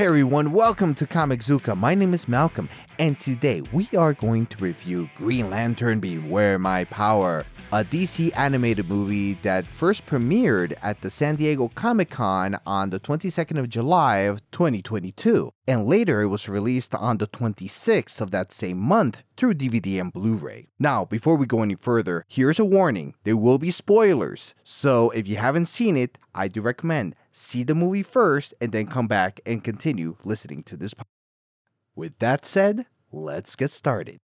Hey everyone, welcome to Comic Zuka. My name is Malcolm, and today we are going to review Green Lantern Beware My Power, a DC animated movie that first premiered at the San Diego Comic Con on the 22nd of July of 2022, and later it was released on the 26th of that same month through DVD and Blu-ray. Now, before we go any further, here's a warning. There will be spoilers, so if you haven't seen it, I do recommend see the movie first and then come back and continue listening to this. podcast. With that said, let's get started.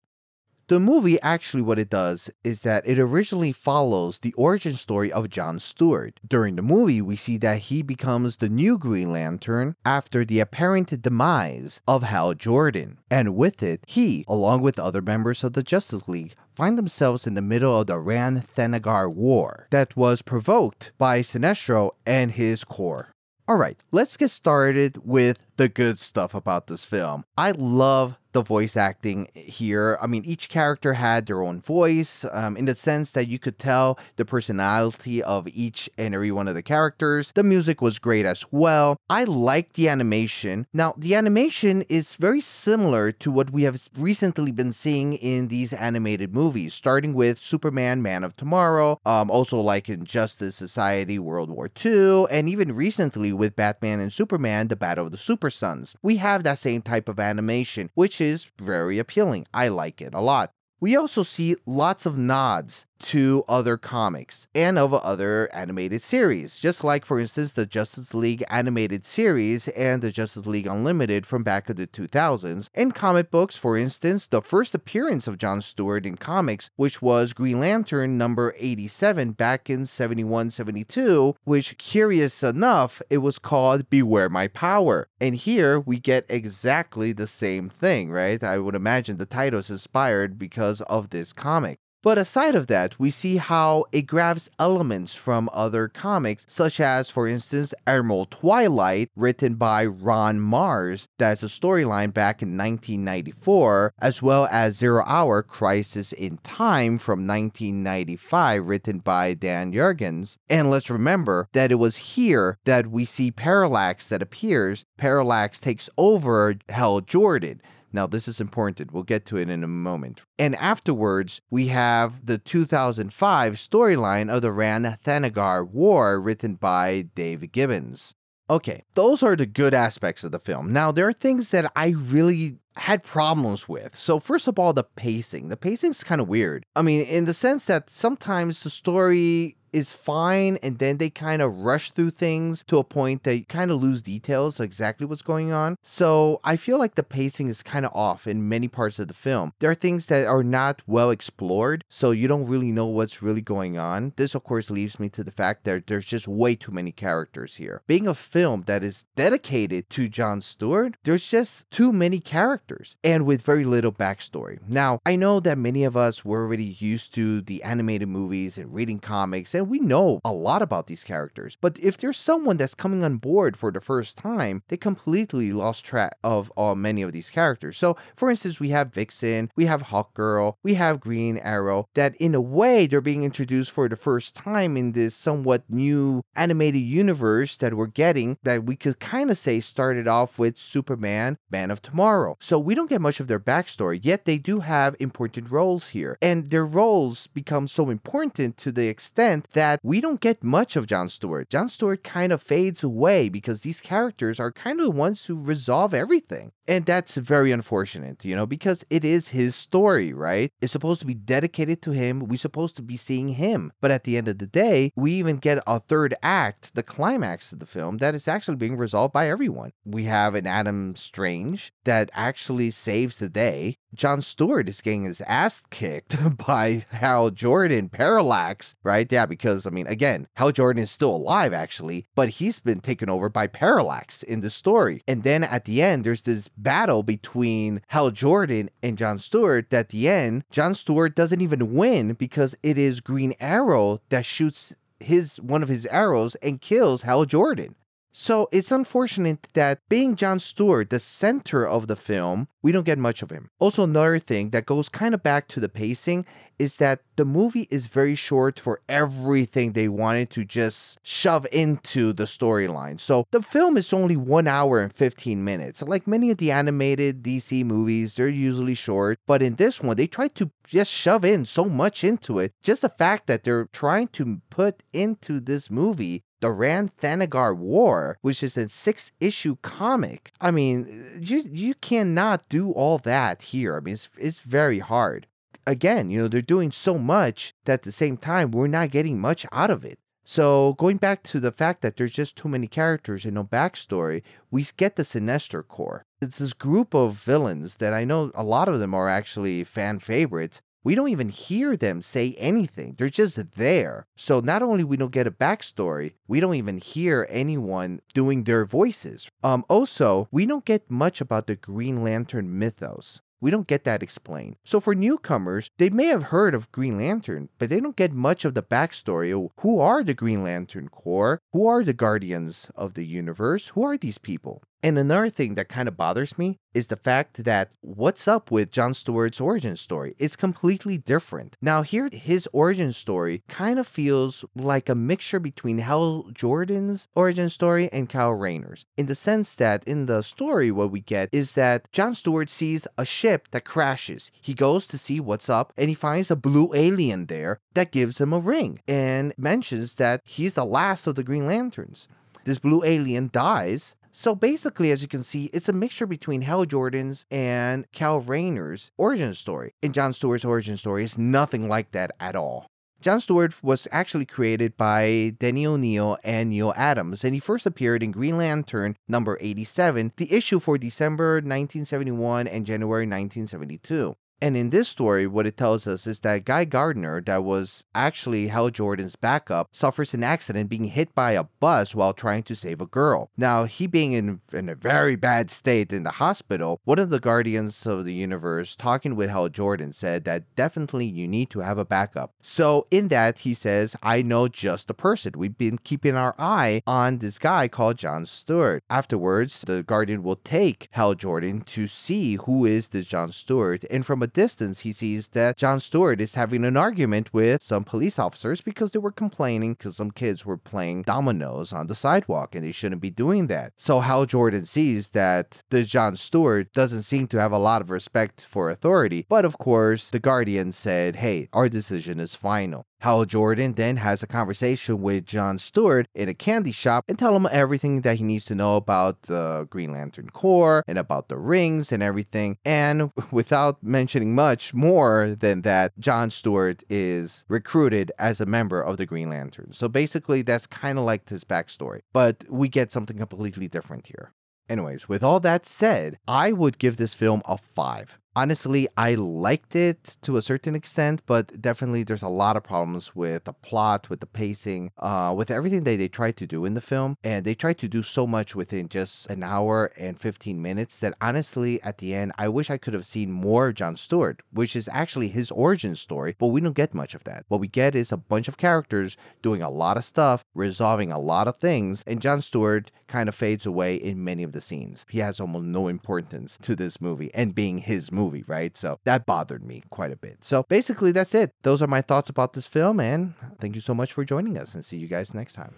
The movie actually, what it does is that it originally follows the origin story of John Stewart. During the movie, we see that he becomes the new Green Lantern after the apparent demise of Hal Jordan. And with it, he, along with other members of the Justice League, find themselves in the middle of the Rann Thanagar War that was provoked by Sinestro and his Corps. Alright, let's get started with the good stuff about this film. I love the voice acting here. I mean, each character had their own voice um, in the sense that you could tell the personality of each and every one of the characters. The music was great as well. I like the animation. Now, the animation is very similar to what we have recently been seeing in these animated movies, starting with Superman, Man of Tomorrow, um, also like in Justice Society, World War II, and even recently with Batman and Superman, The Battle of the Super Sons. We have that same type of animation, which is very appealing. I like it a lot. We also see lots of nods to other comics and of other animated series, just like, for instance, the Justice League animated series and the Justice League Unlimited from back of the 2000s. In comic books, for instance, the first appearance of John Stewart in comics, which was Green Lantern number 87 back in 71 72, which, curious enough, it was called Beware My Power. And here we get exactly the same thing, right? I would imagine the title is inspired because of this comic. But aside of that, we see how it grabs elements from other comics, such as, for instance, Emerald Twilight, written by Ron Marz, that's a storyline back in 1994, as well as Zero Hour Crisis in Time from 1995, written by Dan Jurgens. And let's remember that it was here that we see Parallax that appears. Parallax takes over Hal Jordan. Now, this is important. We'll get to it in a moment. And afterwards, we have the 2005 storyline of the Rann Thanagar War written by Dave Gibbons. Okay, those are the good aspects of the film. Now, there are things that I really had problems with. So, first of all, the pacing. The pacing is kind of weird. I mean, in the sense that sometimes the story is fine and then they kind of rush through things to a point that you kind of lose details exactly what's going on. So I feel like the pacing is kind of off in many parts of the film. There are things that are not well explored, so you don't really know what's really going on. This of course leaves me to the fact that there's just way too many characters here. Being a film that is dedicated to John Stewart, there's just too many characters and with very little backstory. Now, I know that many of us were already used to the animated movies and reading comics and we know a lot about these characters. But if there's someone that's coming on board for the first time, they completely lost track of uh, many of these characters. So, for instance, we have Vixen, we have Hawkgirl, we have Green Arrow, that in a way they're being introduced for the first time in this somewhat new animated universe that we're getting that we could kind of say started off with Superman, Man of Tomorrow. So we don't get much of their backstory, yet they do have important roles here. And their roles become so important to the extent that we don't get much of John Stewart. John Stewart kind of fades away because these characters are kind of the ones who resolve everything. And that's very unfortunate, you know, because it is his story, right? It's supposed to be dedicated to him. We're supposed to be seeing him. But at the end of the day, we even get a third act, the climax of the film, that is actually being resolved by everyone. We have an Adam Strange that actually saves the day. John Stewart is getting his ass kicked by Hal Jordan, Parallax, right? Yeah, because, I mean, again, Hal Jordan is still alive, actually, but he's been taken over by Parallax in the story. And then at the end, there's this battle between Hal Jordan and John Stewart. At the end, John Stewart doesn't even win because it is Green Arrow that shoots his one of his arrows and kills Hal Jordan. So it's unfortunate that being John Stewart, the center of the film, we don't get much of him. Also, another thing that goes kind of back to the pacing is that the movie is very short for everything they wanted to just shove into the storyline. So the film is only one hour and 15 minutes. Like many of the animated DC movies, they're usually short, but in this one, they tried to just shove in so much into it. Just the fact that they're trying to put into this movie the Rann Thanagar War, which is a six issue comic. I mean, you you cannot do all that here. I mean, it's, it's very hard. Again, you know, they're doing so much that at the same time, we're not getting much out of it. So, going back to the fact that there's just too many characters and no backstory, we get the Sinestro Corps. It's this group of villains that I know a lot of them are actually fan favorites, we don't even hear them say anything. They're just there. So not only we don't get a backstory, we don't even hear anyone doing their voices. Um, also, we don't get much about the Green Lantern mythos. We don't get that explained. So for newcomers, they may have heard of Green Lantern, but they don't get much of the backstory of who are the Green Lantern Corps, who are the Guardians of the Universe, who are these people. And another thing that kind of bothers me is the fact that what's up with John Stewart's origin story? It's completely different. Now, here, his origin story kind of feels like a mixture between Hal Jordan's origin story and Kyle Rayner's, in the sense that in the story, what we get is that John Stewart sees a ship that crashes. He goes to see what's up and he finds a blue alien there that gives him a ring and mentions that he's the last of the Green Lanterns. This blue alien dies so basically, as you can see, it's a mixture between Hal Jordan's and Kyle Rayner's origin story. And John Stewart's origin story is nothing like that at all. John Stewart was actually created by Denny O'Neil and Neal Adams, and he first appeared in Green Lantern number 87, the issue for December 1971 and January 1972. And in this story, what it tells us is that Guy Gardner, that was actually Hal Jordan's backup, suffers an accident being hit by a bus while trying to save a girl. Now, he being in, in a very bad state in the hospital, one of the Guardians of the Universe talking with Hal Jordan said that definitely you need to have a backup. So, in that, he says, I know just the person. We've been keeping our eye on this guy called John Stewart. Afterwards, the Guardian will take Hal Jordan to see who is this John Stewart, and from a distance, he sees that John Stewart is having an argument with some police officers because they were complaining because some kids were playing dominoes on the sidewalk and they shouldn't be doing that. So Hal Jordan sees that the John Stewart doesn't seem to have a lot of respect for authority. But of course, the Guardian said, hey, our decision is final. Hal Jordan then has a conversation with John Stewart in a candy shop and tell him everything that he needs to know about the Green Lantern Corps and about the rings and everything. And without mentioning much more than that, John Stewart is recruited as a member of the Green Lantern. So basically, that's kind of like his backstory, but we get something completely different here. Anyways, with all that said, I would give this film a 5 honestly, I liked it to a certain extent, but definitely there's a lot of problems with the plot, with the pacing, uh, with everything that they tried to do in the film. And they tried to do so much within just an hour and 15 minutes that honestly, at the end, I wish I could have seen more of John Stewart, which is actually his origin story, but we don't get much of that. What we get is a bunch of characters doing a lot of stuff, resolving a lot of things, and John Stewart kind of fades away in many of the scenes. He has almost no importance to this movie and being his movie movie, right? So that bothered me quite a bit. So basically, that's it. Those are my thoughts about this film, and thank you so much for joining us, and see you guys next time.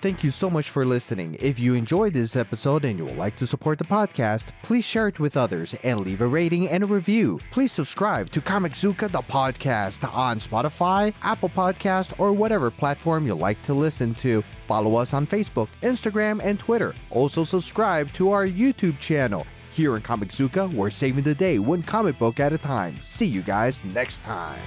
Thank you so much for listening. If you enjoyed this episode and you would like to support the podcast, please share it with others and leave a rating and a review. Please subscribe to Comiczuka the podcast on Spotify, Apple Podcast, or whatever platform you like to listen to. Follow us on Facebook, Instagram, and Twitter. Also subscribe to our YouTube channel. Here in Comiczuka, we're saving the day one comic book at a time. See you guys next time.